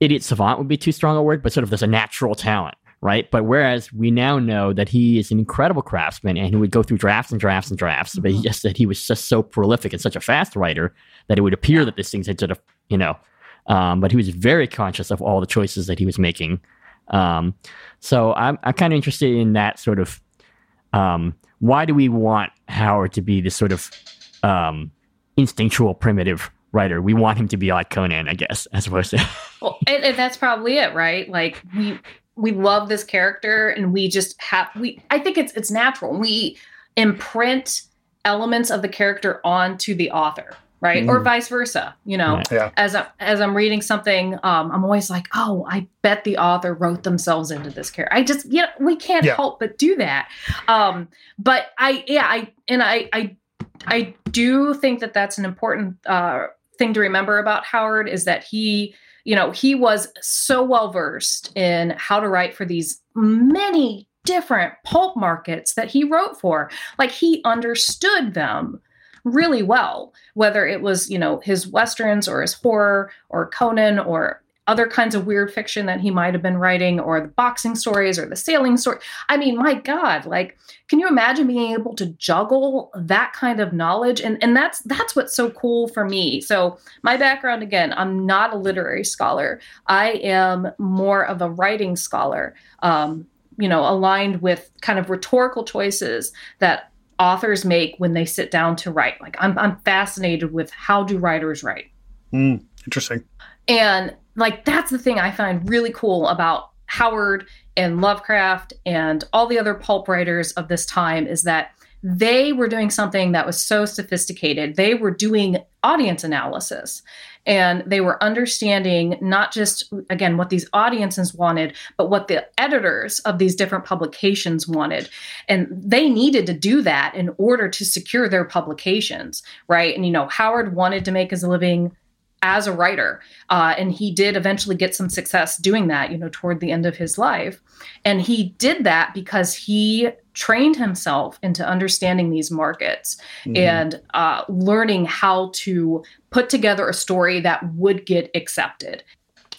idiot savant would be too strong a word, but sort of there's a natural talent, right? But whereas we now know that he is an incredible craftsman and he would go through drafts and drafts and drafts, but he just that he was just so prolific and such a fast writer that it would appear that this thing's had sort of, you know, um, but he was very conscious of all the choices that he was making. Um, so I'm, I'm kind of interested in that sort of, um, why do we want Howard to be this sort of um, instinctual, primitive writer? We want him to be like Conan, I guess, as opposed to. [laughs] Well, and, and that's probably it, right? Like we we love this character, and we just have we. I think it's it's natural. We imprint elements of the character onto the author, right, or vice versa. You know, Yeah. as I, as I'm reading something, um, I'm always like, oh, I bet the author wrote themselves into this character. I just, you know, we can't Yeah. help but do that. Um, but I, yeah, I and I, I, I do think that that's an important uh, thing to remember about Howard is that he, you know, he was so well versed in how to write for these many different pulp markets that he wrote for. Like he understood them really well, whether it was, you know, his westerns or his horror or Conan or other kinds of weird fiction that he might have been writing or the boxing stories or the sailing story. I mean my god like can you imagine being able to juggle that kind of knowledge? And and that's that's what's so cool for me. So my background again i'm not a literary scholar. I am more of a writing scholar um, you know aligned with kind of rhetorical choices that authors make when they sit down to write. Like i'm, I'm fascinated with how do writers write. Mm, interesting. And like that's the thing I find really cool about Howard and Lovecraft and all the other pulp writers of this time is that they were doing something that was so sophisticated. They were doing audience analysis and they were understanding not just, again, what these audiences wanted, but what the editors of these different publications wanted. And they needed to do that in order to secure their publications, right? And, you know, Howard wanted to make his living as a writer. Uh, and he did eventually get some success doing that, you know, toward the end of his life. And he did that because he trained himself into understanding these markets mm-hmm. and uh, learning how to put together a story that would get accepted.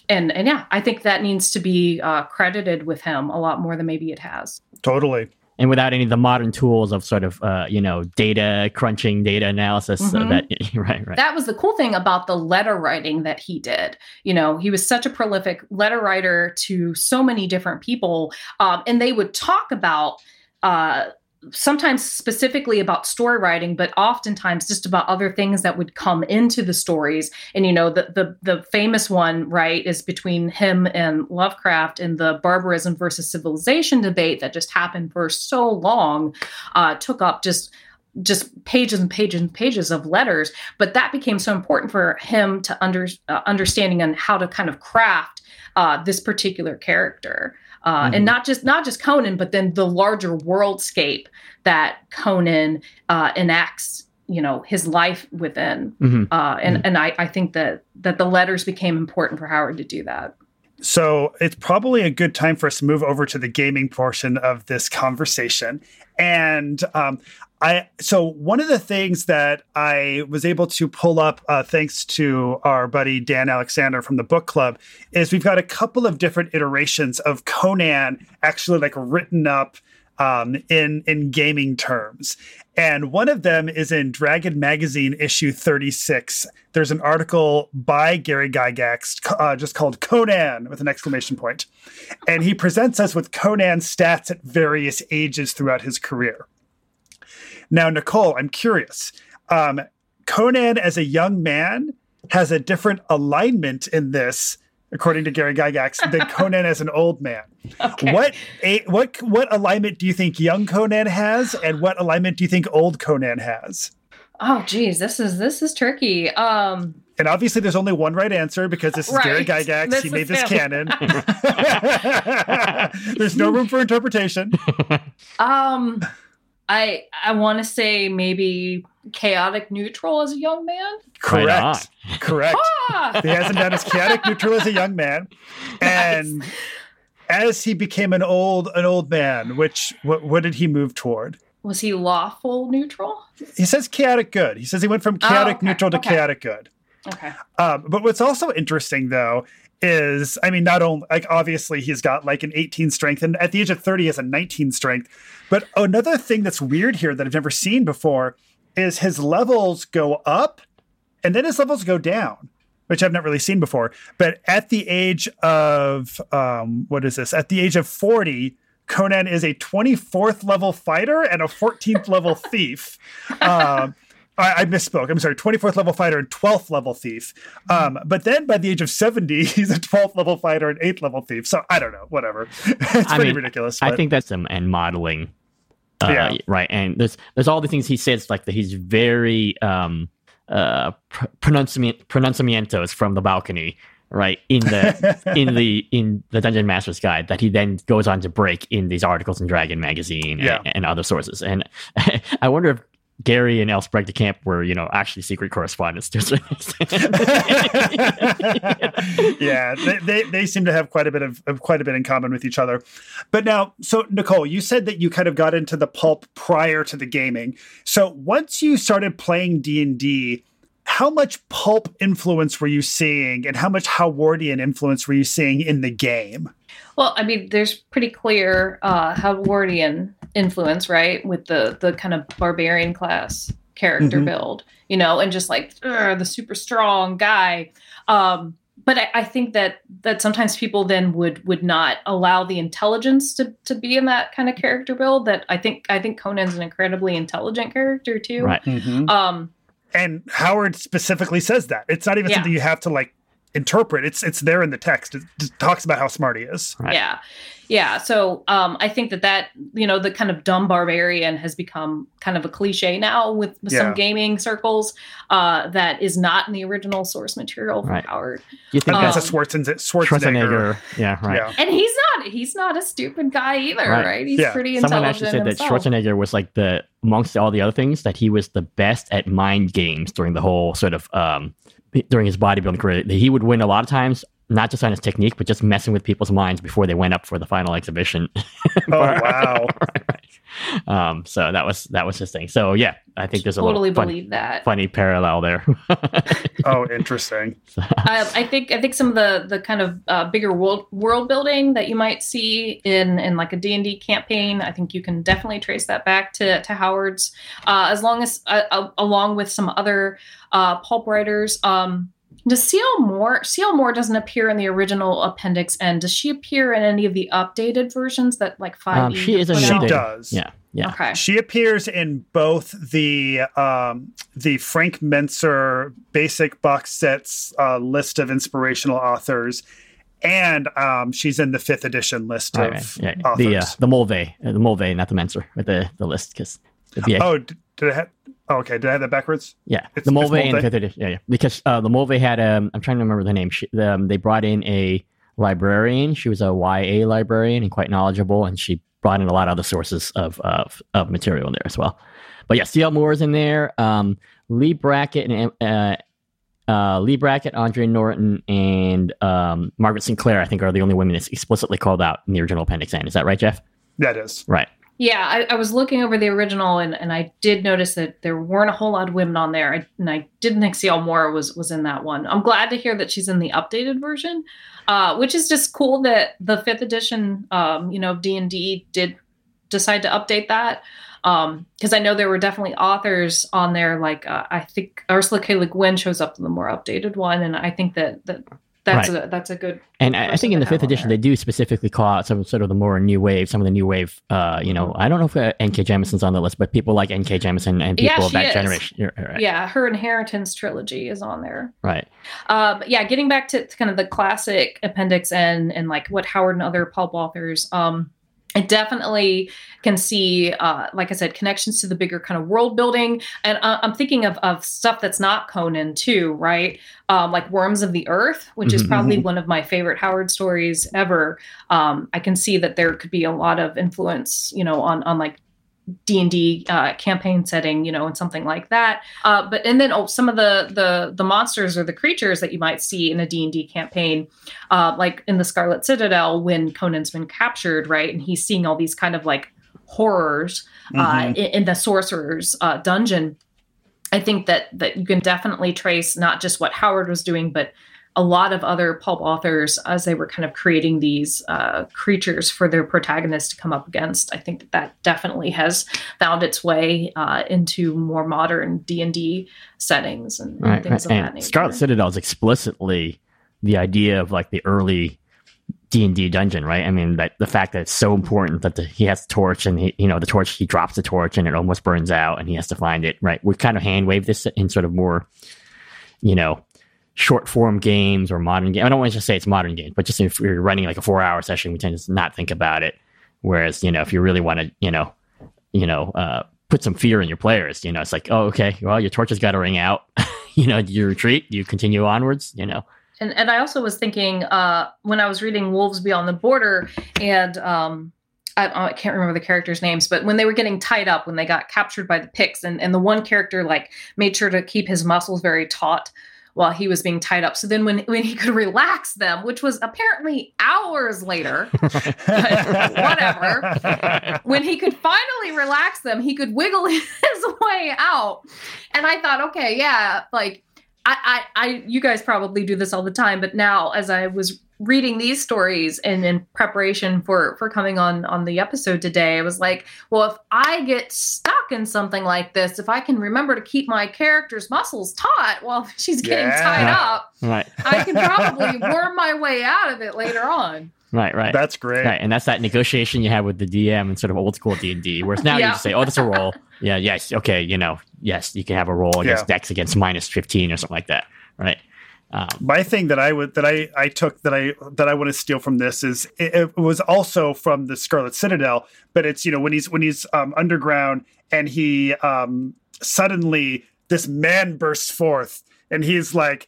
And, and yeah, I think that needs to be uh, credited with him a lot more than maybe it has. Totally and without any of the modern tools of sort of uh, you know data crunching data analysis mm-hmm. so that [laughs] right right that was the cool thing about the letter writing that he did you know he was such a prolific letter writer to so many different people um, and they would talk about uh, sometimes specifically about story writing but oftentimes just about other things that would come into the stories. And you know the the, the famous one right is between him and lovecraft in the barbarism versus civilization debate that just happened for so long uh, took up just just pages and pages and pages of letters. But that became so important for him to under uh, understanding on how to kind of craft uh, this particular character uh, mm-hmm. and not just not just Conan, but then the larger worldscape that Conan uh, enacts. You know his life within, mm-hmm. uh, and mm-hmm. and I, I think that that the letters became important for Howard to do that. So it's probably a good time for us to move over to the gaming portion of this conversation. And um, I so one of the things that I was able to pull up uh, thanks to our buddy Dan Alexander from the book club is we've got a couple of different iterations of Conan actually like written up um, in in gaming terms. And one of them is in Dragon Magazine issue 36. There's an article by Gary Gygax uh, just called Conan with an exclamation point. And he presents us with Conan's stats at various ages throughout his career. Now, Nicole, I'm curious. Um, Conan as a young man has a different alignment in this, according to Gary Gygax, than [laughs] Conan as an old man. Okay. What a, what what alignment do you think young Conan has, and what alignment do you think old Conan has? Oh, geez, this is this is tricky. Um, and obviously, there's only one right answer because this is right. Gary Gygax. This he made this canon. [laughs] [laughs] there's no room for interpretation. Um. I I want to say maybe chaotic neutral as a young man. Correct. Correct. Ah! he hasn't done as chaotic neutral as a young man, [laughs] and nice. as he became an old an old man, which what, what did he move toward? Was he lawful neutral? He says chaotic good. He says he went from oh, chaotic oh, okay. neutral to okay. chaotic good. Okay. Um, but what's also interesting though is I mean, not only like obviously he's got like an 18 strength, and at the age of 30 he has a 19 strength. But another thing that's weird here that I've never seen before is his levels go up and then his levels go down, which I've not really seen before. But at the age of um, what is this? At the age of 40, Conan is a 24th level fighter and a 14th level [laughs] thief. Um, I, I, misspoke. I'm sorry, 24th level fighter and 12th level thief. Um, but then by the age of 70, [laughs] he's a 12th level fighter and 8th level thief. So I don't know, whatever. [laughs] it's I pretty mean, ridiculous. But... I think that's some and modeling. Uh, yeah. Right. And there's there's all the things he says, like that he's very um, uh, pr- pronunciamientos from the balcony right in the [laughs] in the in the dungeon master's guide that he then goes on to break in these articles in dragon magazine yeah. and, and, other sources and i wonder if Gary and L. Sprague de Camp were, you know, actually secret correspondents. [laughs] yeah, they, they, they seem to have quite a bit of, of, quite a bit in common with each other. But now, so Nicole, you said that you kind of got into the pulp prior to the gaming. So once you started playing D and D, how much pulp influence were you seeing and how much Howardian influence were you seeing in the game? Well, I mean, there's pretty clear uh, Howardian influence, right, with the the kind of barbarian class character Mhm. build, you know, and just like the super strong guy. Um, but I, I think that that sometimes people then would would not allow the intelligence to to be in that kind of character build. That I think I think Conan's an incredibly intelligent character too. Right. Um, And Howard specifically says that. It's not even Yeah. something you have to like interpret. It's it's there in the text. It talks about how smart he is. Right. Yeah. Yeah. So um, I think that that, you know, the kind of dumb barbarian has become kind of a cliche now with, with Yeah. some gaming circles uh, that is not in the original source material from Right. Howard. You think Um, that's a Schwarzenegger. Schwarzenegger. Schwarzenegger? Yeah, right. Yeah. And he's not he's not a stupid guy either, Right. right? He's Yeah. pretty Someone intelligent actually said that himself. Schwarzenegger was like the amongst all the other things that he was the best at mind games during the whole sort of um during his bodybuilding career. He would win a lot of times, not just on his technique, but just messing with people's minds before they went up for the final exhibition. [laughs] Oh wow. right, [laughs] right. Um, so that was that was his thing. So yeah, I think there's a totally little funny, believe that. funny parallel there. [laughs] Oh, interesting. I, I think I think some of the the kind of uh, bigger world world building that you might see in in like a D and D campaign, I think you can definitely trace that back to to Howard's, uh, as long as uh, uh, along with some other uh, pulp writers. Um, does C.L. Moore? C.L. Moore doesn't appear in the original appendix, and does she appear in any of the updated versions that like five? Um, she is in She the does. Yeah, yeah. Okay. She appears in both the um, the Frank Mentzer basic box sets uh, list of inspirational authors, and um, she's in the fifth edition list Right, of right. Yeah, authors. the uh, the Moldvay, uh, the Moldvay, not the Mentzer, with the the list because the oh, d- did I have? Oh, okay. Did I have that backwards? Yeah, It's- the Moldvay and fifth edition. Yeah, yeah. Because uh, the Moldvay had um, I'm trying to remember the name. She, um, they brought in a librarian. She was a YA librarian and quite knowledgeable, and she brought in a lot of other sources of of, of material in there as well. But yeah, C.L. Moore's in there. Um, Leigh Brackett and uh, uh, Leigh Brackett, Andre Norton, and um, Margaret St. Clair. I think are the only women that's explicitly called out in the original Appendix And Is that right, Jeff? That is. Right. Yeah, I, I was looking over the original, and, and I did notice that there weren't a whole lot of women on there. I, and I didn't think C.L. Moore was was in that one. I'm glad to hear that she's in the updated version, uh, which is just cool that the fifth edition, um, you know, D and D did decide to update that. Because I know there were definitely authors on there, like uh, I think Ursula K. Le Guin shows up in the more updated one, and I think that that that's Right. a that's a good And I, I think in the fifth edition, there. they do specifically call out some sort of the more new wave, some of the new wave. Uh, you know, I don't know if uh, N.K. Jemisin's on the list, but people like N.K. Jemisin and Yeah, people of she that is. generation. Right. yeah. Her Inheritance trilogy is on there. Right. Um, yeah, getting back to, to kind of the classic appendix and and like what Howard and other pulp authors, um, I definitely can see, uh, like I said, connections to the bigger kind of world building, and uh, I'm thinking of of stuff that's not Conan too, right? Um, like Worms of the Earth, which is Mhm, probably one of my favorite Howard stories ever. Um, I can see that there could be a lot of influence, you know, on on like D and D uh, campaign setting, you know, and something like that. Uh, but and then oh, some of the the the monsters or the creatures that you might see in a D and D campaign, uh, like in the Scarlet Citadel when Conan's been captured, right, and he's seeing all these kind of like horrors uh, Mhm. in, in the sorcerer's uh, dungeon. I think that that you can definitely trace not just what Howard was doing, but a lot of other pulp authors as they were kind of creating these uh, creatures for their protagonists to come up against. I think that that definitely has found its way uh, into more modern D and D settings and, and Right. things right. of that And nature. Scarlet Citadel is explicitly the idea of like the early D and D dungeon, right? I mean, that the fact that it's so important that the, he has the torch and he, you know, the torch he drops the torch and it almost burns out and he has to find it, right? We kind of hand wave this in sort of more, you know, short form games or modern game. I don't want to just say it's modern games, but just if you're running like a four hour session, we tend to not think about it. Whereas, you know, if you really want to, you know, you know, uh, put some fear in your players, you know, it's like, oh, okay, well, your torch has got to ring out. [laughs] you know, you retreat? You continue onwards? You know, And and I also was thinking uh, when I was reading Wolves Beyond the Border, and um, I, I can't remember the characters' names, but when they were getting tied up, when they got captured by the Picts, and, and the one character like made sure to keep his muscles very taut while he was being tied up. So then when when he could relax them, which was apparently hours later, [laughs] whatever. when he could finally relax them, he could wiggle [laughs] his way out. And I thought, okay, yeah, like I, I, I, you guys probably do this all the time, but now as I was reading these stories and in preparation for for coming on on the episode today, I was like, well, if I get stuck in something like this, if I can remember to keep my character's muscles taut while [laughs] she's getting Yeah. tied up, Right. I can probably worm my way out of it later on. Right. Right. That's great. Right, and that's that negotiation you have with the DM in sort of old school D and D, whereas now you just say, "Oh, that's a roll." Yeah, yes, okay, you know, yes, you can have a roll against Yeah. Dex against minus fifteen or something like that, right? Um, my thing that I would that I I took that I that I want to steal from this is it, it was also from the Scarlet Citadel, but it's you know when he's when he's um, underground and he um, suddenly this man bursts forth and he's like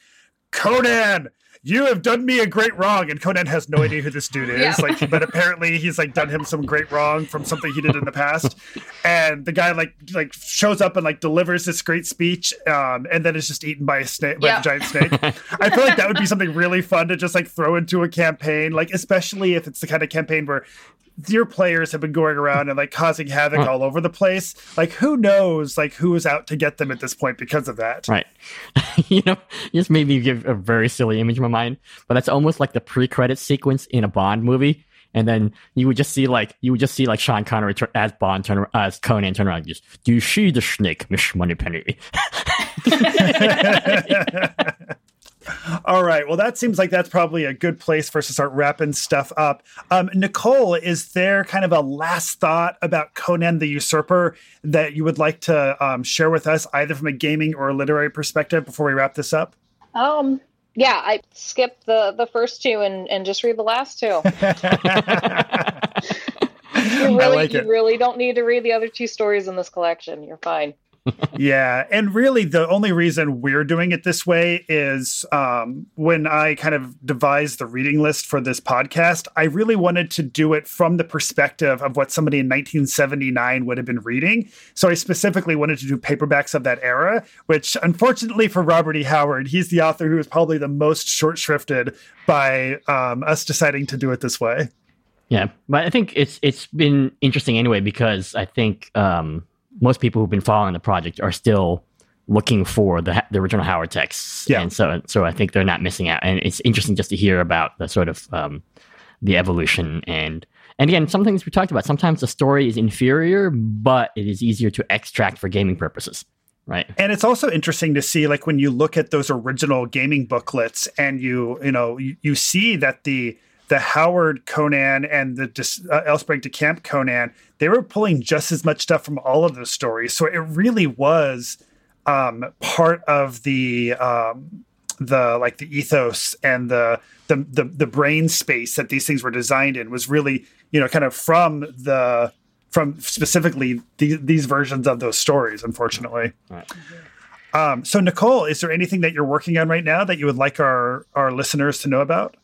Conan. You have done me a great wrong, and Conan has no idea who this dude is. Yeah. Like, but apparently he's like done him some great wrong from something he did in the past. And the guy like like shows up and like delivers this great speech, um, and then is just eaten by a snake, by Yeah. a giant snake. I feel like that would be something really fun to just like throw into a campaign, like especially if it's the kind of campaign where your players have been going around and like causing havoc all over the place. Like who knows like who is out to get them at this point because of that. right. [laughs] you know, you just made me give a very silly image in my mind, but that's almost like the pre-credit sequence in a Bond movie. And then you would just see like you would just see like Sean Connery tur- as Bond turn as Conan turn around. Just do you see the snake, Miss Moneypenny? [laughs] [laughs] All right. Well, that seems like that's probably a good place for us to start wrapping stuff up. Um, Nicole, is there kind of a last thought about Conan the Usurper that you would like to um, share with us, either from a gaming or a literary perspective, before we wrap this up? Um, yeah, I skipped the the first two and and just read the last two. [laughs] You [laughs] I really, like you really don't need to read the other two stories in this collection. You're fine. Yeah and really the only reason we're doing it this way is um, when i kind of devised the reading list for this podcast i really wanted to do it from the perspective of what somebody in 1979 would have been reading. So i specifically wanted to do paperbacks of that era which unfortunately for robert e. Howard he's the author who is probably the most short shrifted by um, us deciding to do it this way. Yeah, but I think it's it's been interesting anyway because I think um, most people who've been following the project are still looking for the the original Howard texts, Yeah. and so so I think they're not missing out, and it's interesting just to hear about the sort of um, the evolution and and again some things we talked about. Sometimes the story is inferior, but it is easier to extract for gaming purposes, right? And it's also interesting to see, like, when you look at those original gaming booklets, and you, you know, you, you see that the the Howard Conan and the uh, L. Sprague de Camp Conan, they were pulling just as much stuff from all of those stories. So it really was um, part of the um, the like the ethos and the, the the the brain space that these things were designed in was really you know kind of from the from specifically the, these versions of those stories. Unfortunately. Um, so Nicole, is there anything that you're working on right now that you would like our our listeners to know about?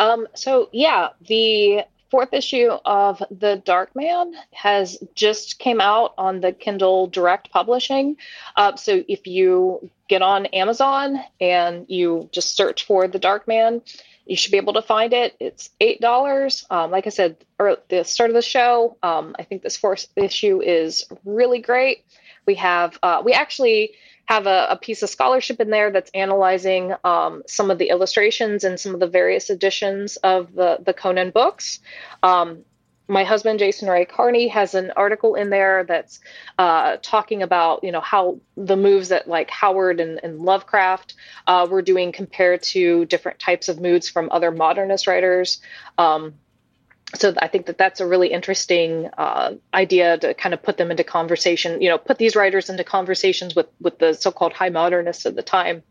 Um, so yeah, the fourth issue of The Dark Man has just came out on the Kindle Direct Publishing. Uh, so if you get on Amazon and you just search for The Dark Man, you should be able to find it. It's eight dollars. Um, like I said, or at the start of the show, um, I think this fourth issue is really great. We have uh, we actually have a, a piece of scholarship in there that's analyzing um, some of the illustrations and some of the various editions of the the Conan books. Um, my husband Jason Ray Carney has an article in there that's uh, talking about you know how the moves that like Howard and, and Lovecraft uh, were doing compared to different types of moods from other modernist writers. Um, so I think that that's a really interesting uh, idea to kind of put them into conversation. You know, put these writers into conversations with with the so-called high modernists of the time.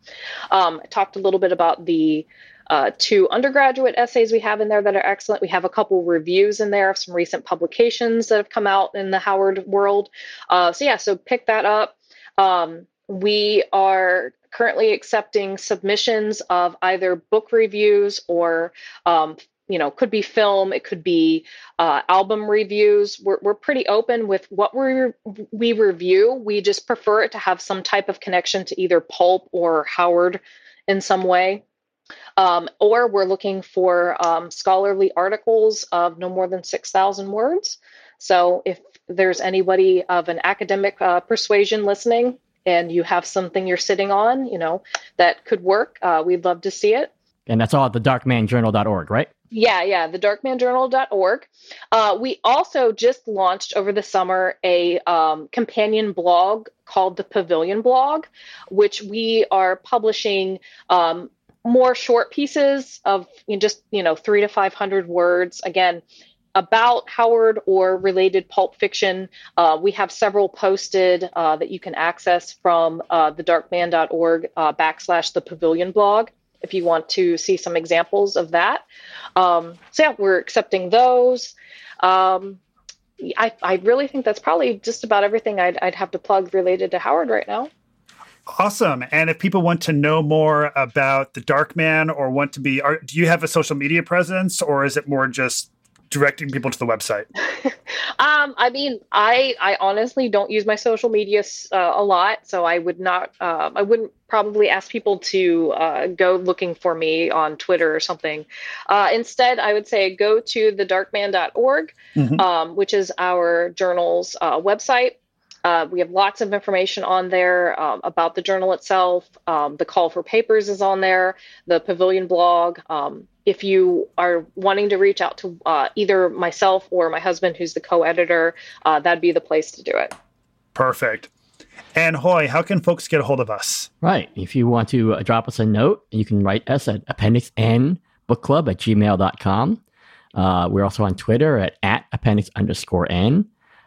Um, I talked a little bit about the uh, two undergraduate essays we have in there that are excellent. We have a couple reviews in there of some recent publications that have come out in the Howard world. Uh, so yeah, so pick that up. Um, we are currently accepting submissions of either book reviews or um, you know could be film it could be uh, album reviews we're, we're pretty open with what we we review we just prefer it to have some type of connection to either pulp or howard in some way um, or we're looking for um, scholarly articles of no more than 6000 words so if there's anybody of an academic uh, persuasion listening and you have something you're sitting on, you know, that could work, uh, we'd love to see it. And that's all at the darkmanjournal.org, right? Yeah, yeah, the darkmanjournal.org. Uh, we also just launched over the summer a um, companion blog called the Pavilion Blog, which we are publishing um, more short pieces of you know, just you know three to five hundred words. Again, about Howard or related pulp fiction. Uh, we have several posted uh, that you can access from uh, thedarkman.org uh, backslash the pavilion blog if you want to see some examples of that. Um, so, yeah, we're accepting those. Um, I, I really think that's probably just about everything I'd, I'd have to plug related to Howard right now. Awesome. And if people want to know more about the Dark Man or want to be, are, do you have a social media presence or is it more just directing people to the website? [laughs] um, I mean, I I honestly don't use my social media uh, a lot, so I would not. Uh, I wouldn't probably ask people to uh, go looking for me on Twitter or something. Uh, instead, I would say go to thedarkman.org, mm-hmm. um, which is our journal's uh, website. Uh, we have lots of information on there um, about the journal itself. Um, the call for papers is on there, the pavilion blog. Um, if you are wanting to reach out to uh, either myself or my husband, who's the co editor, uh, that'd be the place to do it. Perfect. And Hoi, how can folks get a hold of us? Right. If you want to uh, drop us a note, you can write us at appendix n book club at gmail.com. Uh, we're also on Twitter at, at appendix underscore n.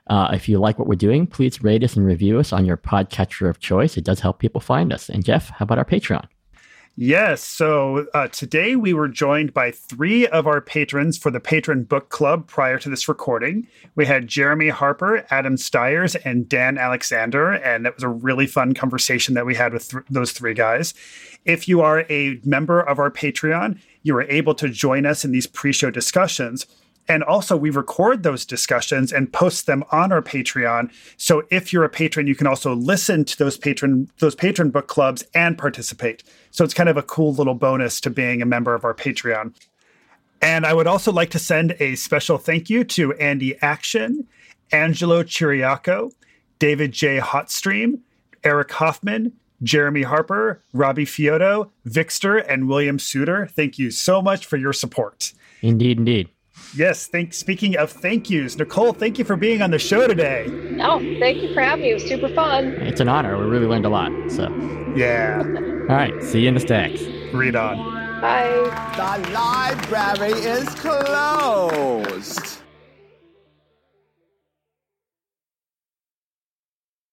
Uh, if you like what we're doing, please rate us and review us on your podcatcher of choice. It does help people find us. And Jeff, how about our Patreon? Yes. So uh, today we were joined by three of our patrons for the Patron Book Club prior to this recording. We had Jeremy Harper, Adam Stiers, and Dan Alexander. And that was a really fun conversation that we had with th- those three guys. If you are a member of our Patreon, you are able to join us in these pre show discussions. And also, we record those discussions and post them on our Patreon. So if you're a patron, you can also listen to those patron those patron book clubs and participate. So it's kind of a cool little bonus to being a member of our Patreon. And I would also like to send a special thank you to Andy Action, Angelo Chiriaco, David J. Hotstream, Eric Hoffman, Jeremy Harper, Robbie Fioto, Vixter, and William Suter. Thank you so much for your support. Indeed, indeed. Yes, thank speaking of thank yous, Nicole, thank you for being on the show today. Oh, thank you for having me. It was super fun. It's an honor. We really learned a lot. So Yeah. All right, see you in the stacks. Read on. Bye. The library is closed.